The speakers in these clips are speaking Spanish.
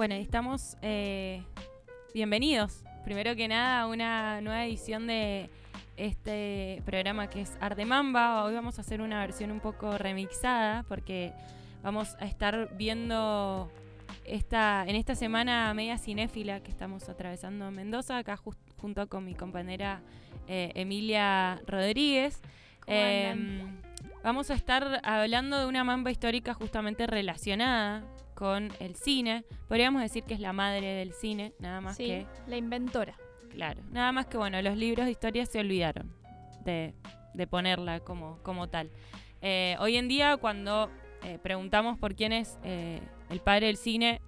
Bueno, estamos eh, bienvenidos. Primero que nada, a una nueva edición de este programa que es Arte Mamba. Hoy vamos a hacer una versión un poco remixada porque vamos a estar viendo esta, en esta semana media cinéfila que estamos atravesando en Mendoza, acá junto con mi compañera eh, Emilia Rodríguez. Em, vamos a estar hablando de una mamba histórica justamente relacionada con el cine. Podríamos decir que es la madre del cine, nada más que. La inventora. Claro, nada más que bueno, los libros de historia se olvidaron de, ponerla como, como tal. Eh, hoy en día, cuando eh, preguntamos por quién es eh, el padre del cine,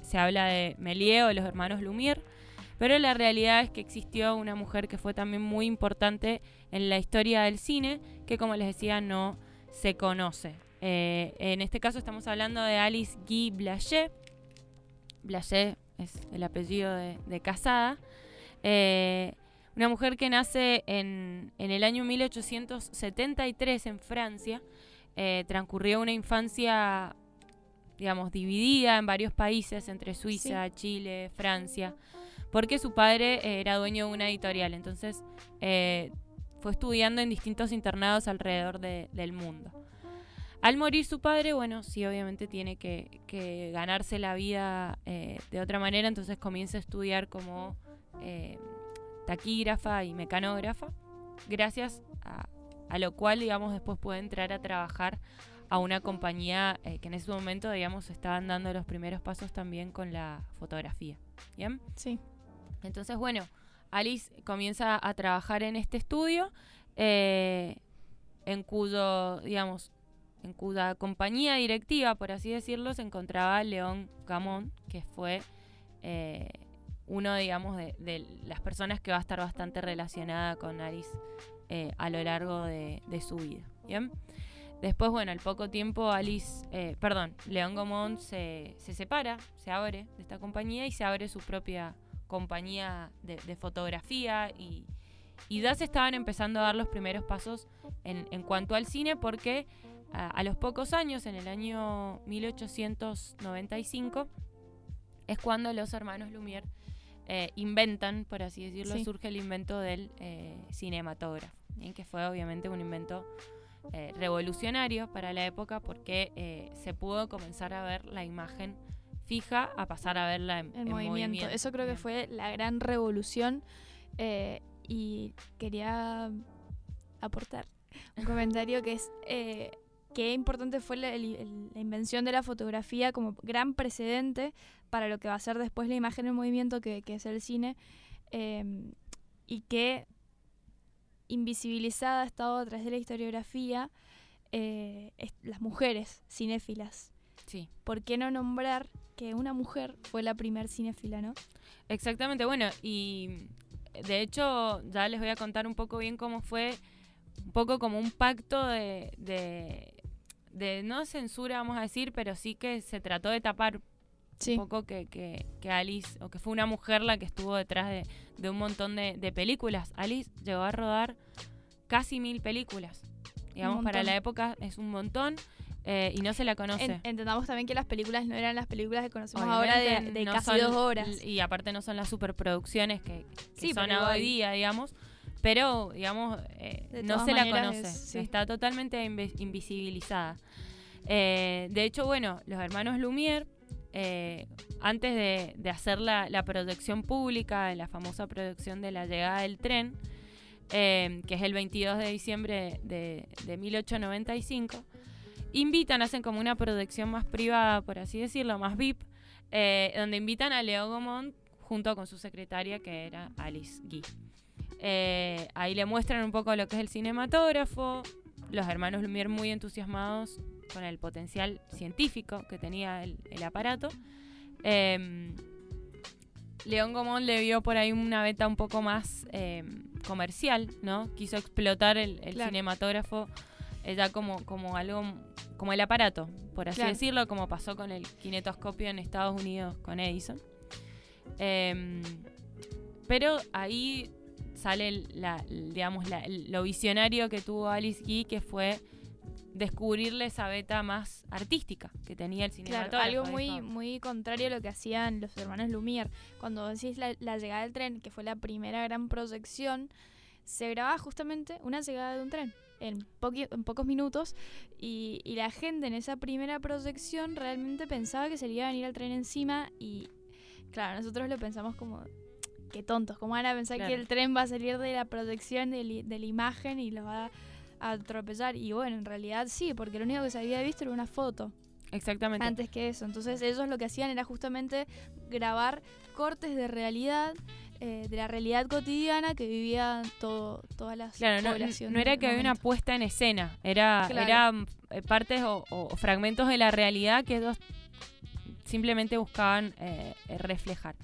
se habla de Méliès o los hermanos Lumière, pero la realidad es que existió una mujer que fue también muy importante en la historia del cine, que como les decía no se conoce. Eh, en este caso estamos hablando de Alice Guy Blaché. Blaché es el apellido de, casada. Eh, una mujer que nace en, el año 1873 en Francia. Eh, transcurrió una infancia, digamos, dividida en varios países, entre Suiza, Chile, Francia, porque su padre era dueño de una editorial. Entonces fue estudiando en distintos internados alrededor del mundo. Al morir su padre, bueno, sí, obviamente tiene que, ganarse la vida eh, de otra manera, entonces comienza a estudiar como eh, taquígrafa y mecanógrafa, gracias a, lo cual, digamos, después puede entrar a trabajar a una compañía eh, que en ese momento, digamos, estaban dando los primeros pasos también con la fotografía. ¿Bien? Sí. Entonces, bueno, Alice comienza a trabajar en este estudio, en cuyo, digamos, en cuya compañía directiva, por así decirlo, se encontraba León Gamón, que fue eh, uno, digamos, de, las personas que va a estar bastante relacionada con Alice eh, a lo largo de, su vida. ¿bien? Después, bueno, al poco tiempo Alice, eh, perdón, León Gamón se, separa, se abre de esta compañía y se abre su propia compañía de, fotografía y, y ya se estaban empezando a dar los primeros pasos en, en cuanto al cine porque a, los pocos años, en el año 1895, es cuando los hermanos Lumière eh, inventan, por así decirlo, surge el invento del eh, cinematógrafo, que fue obviamente un invento eh, revolucionario para la época porque se pudo comenzar a ver la imagen fija a pasar a verla en, movimiento. Eso creo que fue la gran revolución y quería aportar un comentario que es qué importante fue la, invención de la fotografía como gran precedente para lo que va a ser después la imagen en movimiento, que, es el cine, em, y que invisibilizada ha estado a través de la historiografía eh, las mujeres cinéfilas. Sí. ¿Por qué no nombrar que una mujer fue la primer cinéfila, no? Exactamente, bueno, y de hecho ya les voy a contar un poco bien cómo fue, un poco como un pacto de de no censura, vamos a decir, pero sí que se trató de tapar un poco que, que, Alice, o que fue una mujer la que estuvo detrás de, un montón de, películas. Alice llegó a rodar casi mil películas. Digamos, para la época es un montón. Eh, y no se la conoce. entendamos también que las películas no eran las películas que conocemos ahora de, casi dos horas. Y aparte no son las superproducciones que, son hoy día, digamos pero digamos eh, no se la conoce, está totalmente invisibilizada. Eh, de hecho, bueno, los hermanos Lumière, eh, antes de, hacer la, la, proyección pública, la famosa proyección de la llegada del tren, que es el 22 de diciembre de, de 1895, invitan, hacen como una proyección más privada, por así decirlo, más VIP, donde invitan a Leo Gomont junto con su secretaria que era Alice Guy. Eh, ahí le muestran un poco lo que es el cinematógrafo, los hermanos Lumière muy entusiasmados con el potencial científico que tenía el, aparato. Em, León Gomón le vio por ahí una beta un poco más em, comercial, ¿no? Quiso explotar el, cinematógrafo eh, ya como, como algo, como el aparato, por así decirlo, como pasó con el kinetoscopio en Estados Unidos con Edison. Em, pero ahí sale la, digamos, lo visionario que tuvo Alice Guy, que fue descubrirle esa beta más artística que tenía el cine. Claro, algo muy, muy contrario a lo que hacían los hermanos Lumière. Cuando decís la, la, llegada del tren, que fue la primera gran proyección, se grababa justamente una llegada de un tren en, en pocos minutos y, y, la gente en esa primera proyección realmente pensaba que se le iba a venir el tren encima y claro, nosotros lo pensamos como qué tontos, ¿cómo van a pensar que el tren va a salir de la proyección de, de la imagen y lo va a atropellar. Y bueno, en realidad sí, porque lo único que se había visto era una foto. Exactamente. Antes que eso. Entonces ellos lo que hacían era justamente grabar cortes de realidad, eh, de la realidad cotidiana que vivían todo, todas las claro, poblaciones. No, era que había una puesta en escena, era, eran eh, partes o, fragmentos de la realidad que ellos simplemente buscaban eh, reflejar.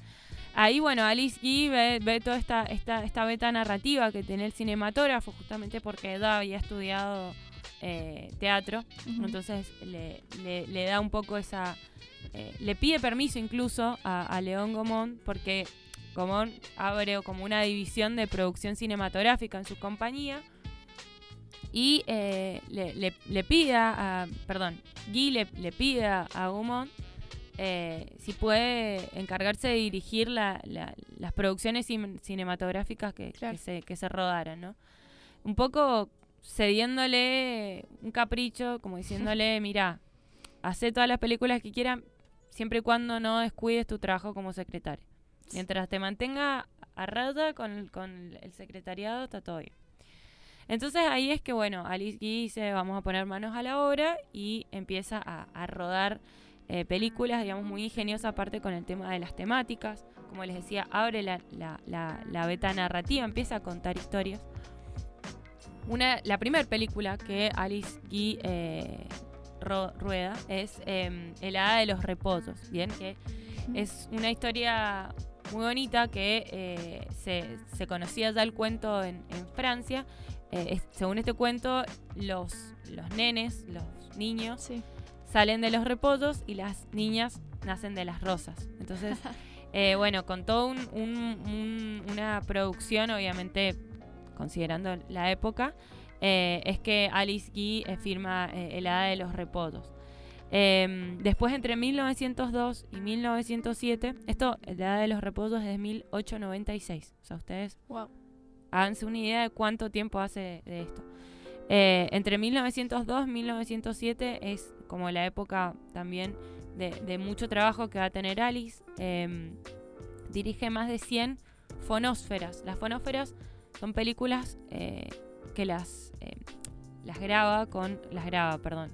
Ahí, bueno, Alice Guy ve, toda esta, esta, esta beta narrativa que tiene el cinematógrafo, justamente porque ella había estudiado eh, teatro, entonces le, le, da un poco esa... Eh, le pide permiso incluso a, León Gomón, porque Gomón abre como una división de producción cinematográfica en su compañía, y eh, le, le, pide a, perdón, Guy le, pide a, a eh, si puede encargarse de dirigir las producciones cinematográficas que, se, que se rodaran, ¿no? Un poco cediéndole un capricho, como diciéndole, mira, hace todas las películas que quieran, siempre y cuando no descuides tu trabajo como secretario. Mientras te mantenga a raya con, con el secretariado, está todo bien. Entonces ahí es que, bueno, Alice Guy dice, vamos a poner manos a la obra y empieza a, a rodar eh, películas, digamos, muy ingeniosas aparte con el tema de las temáticas. Como les decía, abre la, la, beta narrativa, empieza a contar historias. Una, la primera película que Alice Guy eh, rueda es em, El Hada de los Reposos, ¿bien? Que es una historia muy bonita que eh, se, se, conocía ya el cuento en, Francia. según este cuento, los, los nenes, los niños, sí salen de los reposos y las niñas nacen de las rosas. Entonces, eh, bueno, con toda un, una producción, obviamente, considerando la época, eh, es que Alice Guy eh, firma El Hada de los Reposos. Em, después, entre 1902 y 1907, esto, El Hada de los Reposos, es de 1896. O sea, ustedes wow. háganse una idea de cuánto tiempo hace de esto. Entre 1902 y 1907 es como la época también de, mucho trabajo que va a tener Alice. Em, dirige más de 100 fonósferas. Las fonósferas son películas eh, que las, em, las graba con. Las graba, perdón.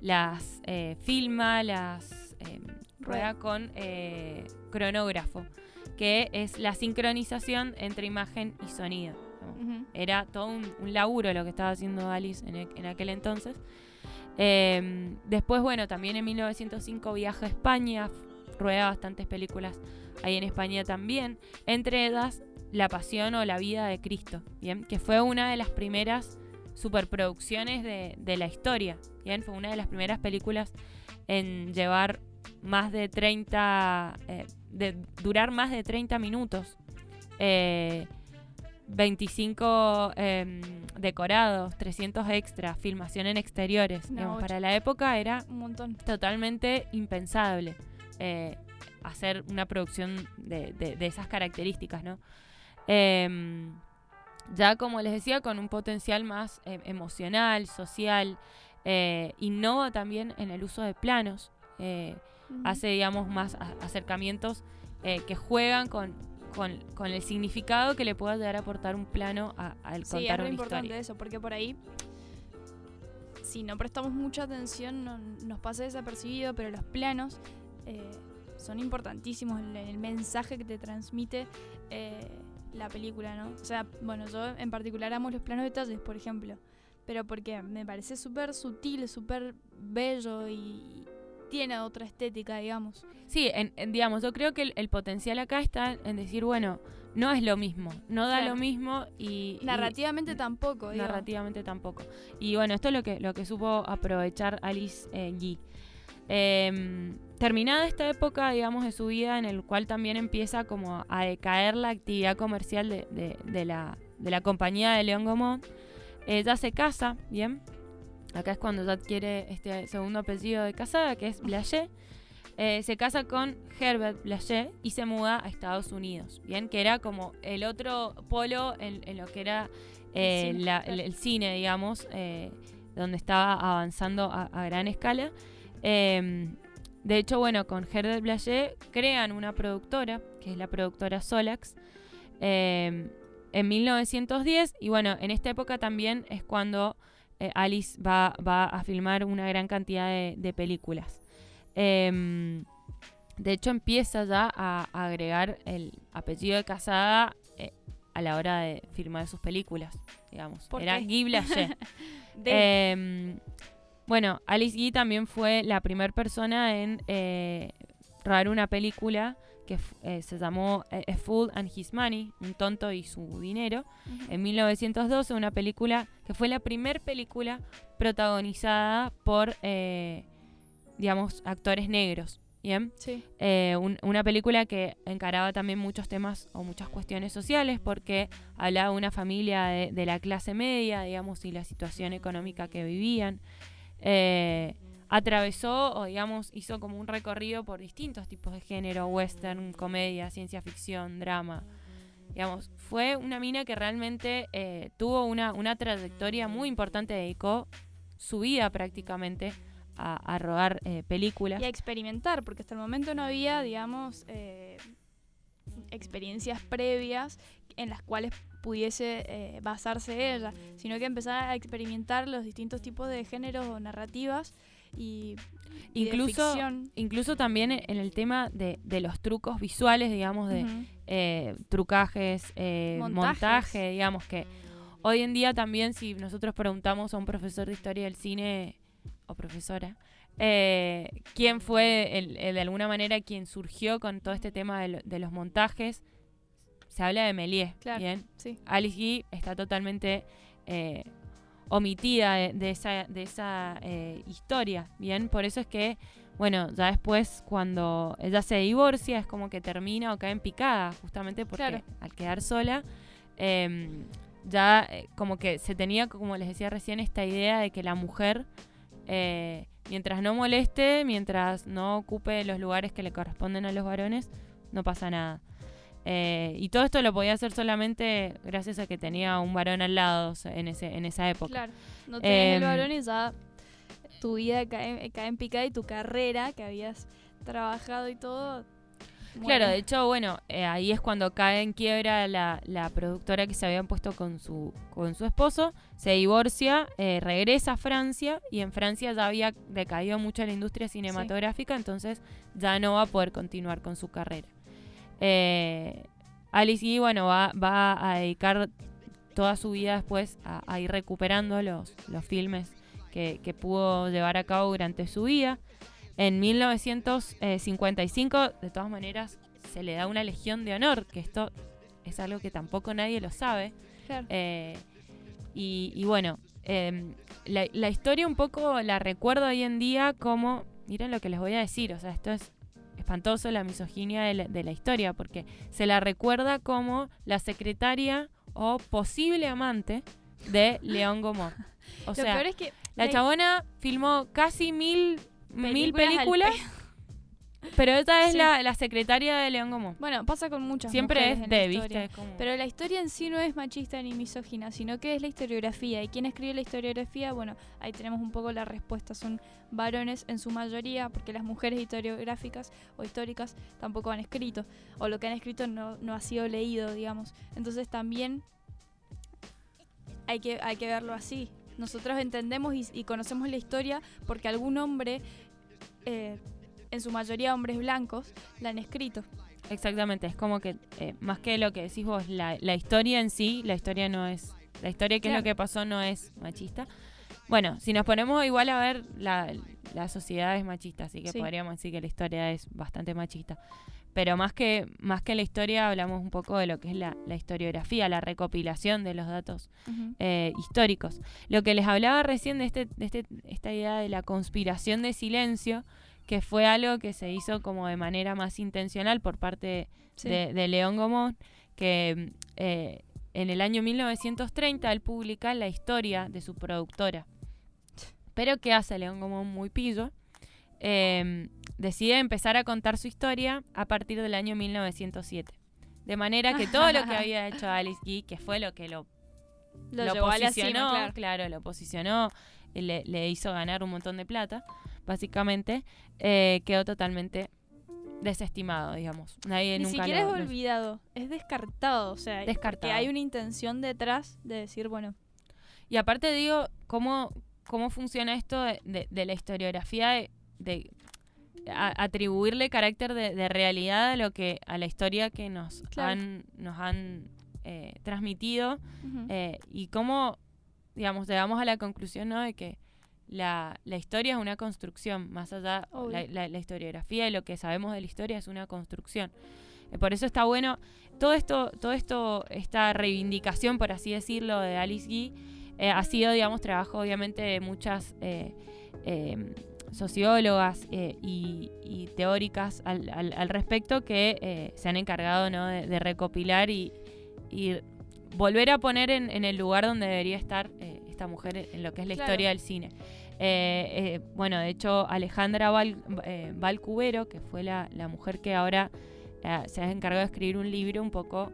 Las eh, filma, las em, rueda con eh, cronógrafo, que es la sincronización entre imagen y sonido. Era todo un, laburo lo que estaba haciendo Alice en aquel entonces. Em, después, bueno, también en 1905 viaja a España, rueda bastantes películas ahí en España también, entre ellas La Pasión o La Vida de Cristo, ¿bien? Que fue una de las primeras superproducciones de, la historia, ¿bien? Fue una de las primeras películas en llevar más de 30, eh, de durar más de 30 minutos. Eh, 25 em, decorados, 300 extras, filmación en exteriores. para la época era un montón. totalmente impensable eh, hacer una producción de, esas características, ¿no? Em, ya como les decía, con un potencial más em, emocional, social, eh, innova también en el uso de planos. Eh, hace, digamos, más acercamientos que juegan con, con, el significado que le pueda dar a aportar un plano al sí, contar es importante eso, porque por ahí, si no prestamos mucha atención, nos pasa desapercibido, pero los planos eh, son importantísimos en el, mensaje que te transmite eh, la película, ¿no? O sea, bueno, yo en particular amo los planos detalles, por ejemplo, pero porque me parece súper sutil, súper bello y, tiene otra estética, digamos. Sí, en, digamos, yo creo que el, potencial acá está en decir, bueno, no es lo mismo, no da lo mismo y... Narrativamente tampoco. Narrativamente tampoco. Y bueno, esto es lo que, lo que supo aprovechar Alice eh, Guy. Em, terminada esta época, digamos, de su vida, en el cual también empieza como a decaer la actividad comercial de, la, de la compañía de León Gomón, ella se casa, ¿bien? Acá es cuando ya adquiere este segundo apellido de casada, que es Blaché, eh, se casa con Herbert Blaché y se muda a Estados Unidos, ¿bien? Que era como el otro polo en, lo que era eh, el, cine, digamos, eh, donde estaba avanzando a, gran escala. Em, de hecho, bueno, con Herbert Blaché crean una productora, que es la productora Solax, em, en 1910, y bueno, en esta época también es cuando Alice va, a filmar una gran cantidad de películas. Em, de hecho, empieza ya a, agregar el apellido de casada eh, a la hora de firmar sus películas, digamos. Era Guy Blaché. Em, bueno, Alice Guy también fue la primera persona en eh, rodar una película que eh, se llamó A Fool and His Money, un tonto y su dinero, en 1912, una película que fue la primera película protagonizada por digamos, actores negros. ¿Bien? Sí. Eh, una película que encaraba también muchos temas o muchas cuestiones sociales porque hablaba de una familia de, la clase media, digamos, y la situación económica que vivían. Eh, atravesó o, digamos, hizo como un recorrido por distintos tipos de género, western, comedia, ciencia ficción, drama. Digamos, fue una mina que realmente eh, tuvo una, una trayectoria muy importante, dedicó su vida prácticamente a, rodar eh, películas. Y a experimentar, porque hasta el momento no había, digamos, eh, experiencias previas en las cuales pudiese eh, basarse ella, sino que empezar a experimentar los distintos tipos de géneros o narrativas y, incluso, incluso también en el tema de, los trucos visuales, digamos, de trucajes, montaje, digamos que hoy en día también si nosotros preguntamos a un profesor de historia del cine o profesora, eh, quién fue el, de alguna manera quien surgió con todo este tema de, los montajes. Se habla de Méliès, ¿bien? Alice Guy está totalmente eh, omitida de, esa, de esa eh, historia, ¿bien? Por eso es que, bueno, ya después cuando ella se divorcia es como que termina o cae en picada, justamente porque al quedar sola em, ya como que se tenía, como les decía recién, esta idea de que la mujer eh, mientras no moleste, mientras no ocupe los lugares que le corresponden a los varones, no pasa nada. Eh, y todo esto lo podía hacer solamente gracias a que tenía un varón al lado en, ese, en esa época. Claro, no tenés el em, varón y ya tu vida cae, cae en picada y tu carrera que habías trabajado y todo Claro, de hecho, bueno, eh, ahí es cuando cae en quiebra la, productora que se habían puesto con su, con su esposo, se divorcia, eh, regresa a Francia y en Francia ya había decaído mucho la industria cinematográfica, entonces ya no va a poder continuar con su carrera. Eh, Alice Guy, bueno, va, va a dedicar toda su vida después a, ir recuperando los, los filmes que, que pudo llevar a cabo durante su vida. En 1955, de todas maneras, se le da una legión de honor, que esto es algo que tampoco nadie lo sabe. Eh, y, bueno, em, la, historia un poco la recuerdo hoy en día como, miren lo que les voy a decir, o sea, esto es espantoso la misoginia de la, historia, porque se la recuerda como la secretaria o posible amante de León Gomor. O sea, la chabona filmó casi mil mil películas. Pero esta es la, secretaria de León Gomón. Bueno, pasa con muchas Siempre es de, ¿viste? Pero la historia en sí no es machista ni misógina, sino que es la historiografía. ¿Y quién escribe la historiografía? Bueno, ahí tenemos un poco la respuesta. Son varones en su mayoría, porque las mujeres historiográficas o históricas tampoco han escrito. O lo que han escrito no, no ha sido leído, digamos. Entonces también hay que, hay que verlo así. Nosotros entendemos y, conocemos la historia porque algún hombre, eh, en su mayoría hombres blancos, la han escrito. Exactamente, es como que eh, más que lo que decís vos, la, historia en sí, la historia no es, la historia que es lo que pasó no es machista. Bueno, si nos ponemos igual a ver, la, sociedad es machista, así que podríamos decir que la historia es bastante machista. Pero más que, más que la historia, hablamos un poco de lo que es la, historiografía, la recopilación de los datos eh, históricos. Lo que les hablaba recién de, este, de este, esta idea de la conspiración de silencio, que fue algo que se hizo como de manera más intencional por parte de, León Gomón, que eh, en el año 1930 él publica la historia de su productora. Pero ¿qué hace León como muy pillo? Eh, decide empezar a contar su historia a partir del año 1907. De manera que todo lo que había hecho Alice Guy, que fue lo que lo, Lo, posicionó, cima, claro. claro, lo posicionó, le hizo ganar un montón de plata, básicamente, eh, quedó totalmente desestimado, digamos. Nadie Ni nunca siquiera lo- es lo- olvidado, es descartado. O sea, Descartado. que hay una intención detrás de decir, bueno, Y aparte digo, ¿cómo, cómo funciona esto de, de- de la historiografía de, de a- atribuirle carácter de, realidad a lo que a la historia que nos Claro. han nos han eh, transmitido eh, y cómo digamos llegamos a la conclusión ¿no? de que la, la historia es una construcción más allá la, la- la historiografía y lo que sabemos de la historia es una construcción Eh, por eso está bueno todo esto todo esto esta reivindicación por así decirlo de Alice Guy eh, ha sido digamos trabajo obviamente de muchas eh, eh, sociólogas y, y teóricas al, al- al respecto que se han encargado ¿no? de, de recopilar y, y volver a poner en, en el lugar donde debería estar esta mujer en, lo que es la Claro. historia del cine. Eh, eh, bueno, de hecho, Alejandra eh, Valcubero, que fue la, la mujer que ahora se ha encargado de escribir un libro un poco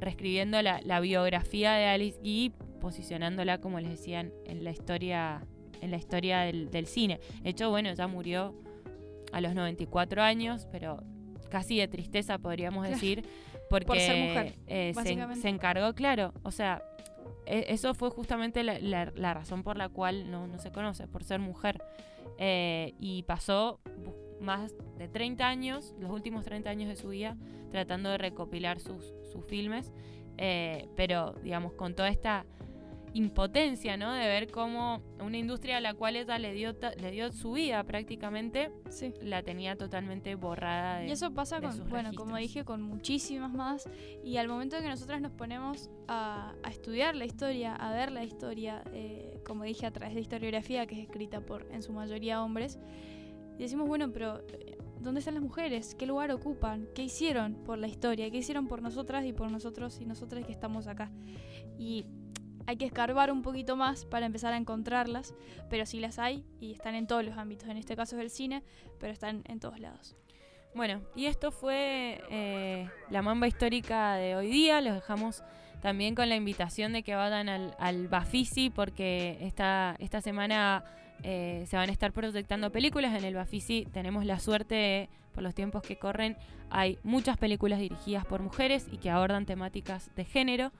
reescribiendo la, la biografía de Alice Guy, posicionándola, como les decían, en la historia, en la historia del, del cine. De hecho, bueno, ya murió a los 94 años, pero casi de tristeza podríamos Claro. decir, porque Por ser mujer, se, se encargó, claro, o sea, eso fue justamente la, razón por la cual no, no se conoce, por ser mujer. Eh, y pasó más de 30 años, los últimos 30 años de su vida, tratando de recopilar sus, sus filmes, eh, pero digamos, con toda esta impotencia, ¿no? De ver cómo una industria a la cual ella le dio, le dio su vida prácticamente, sí. la tenía totalmente borrada de... Y eso pasa con, bueno, como registros. dije, con muchísimas más. Y al momento en que nosotras nos ponemos a, a estudiar la historia, a ver la historia, eh, como dije, a través de historiografía, que es escrita por en su mayoría hombres, y decimos, bueno, pero eh, ¿dónde están las mujeres? ¿Qué lugar ocupan? ¿Qué hicieron por la historia? ¿Qué hicieron por nosotras y por nosotros y nosotras que estamos acá? Y hay que escarbar un poquito más para empezar a encontrarlas, pero sí las hay y están en todos los ámbitos. En este caso es el cine, pero están en todos lados. Bueno, y esto fue eh, la mamba histórica de hoy día. Los dejamos también con la invitación de que vayan al, al Bafisi porque esta, esta semana eh, se van a estar proyectando películas. En el Bafisi tenemos la suerte, por los tiempos que corren, hay muchas películas dirigidas por mujeres y que abordan temáticas de género.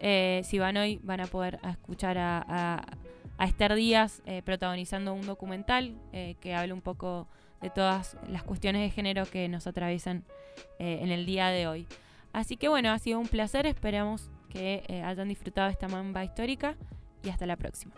Eh, si van hoy van a poder escuchar a, a- Esther Díaz eh, protagonizando un documental eh, que habla un poco de todas las cuestiones de género que nos atraviesan eh, en el día de hoy. Así que bueno, ha sido un placer, esperamos que hayan disfrutado esta mamba histórica y hasta la próxima.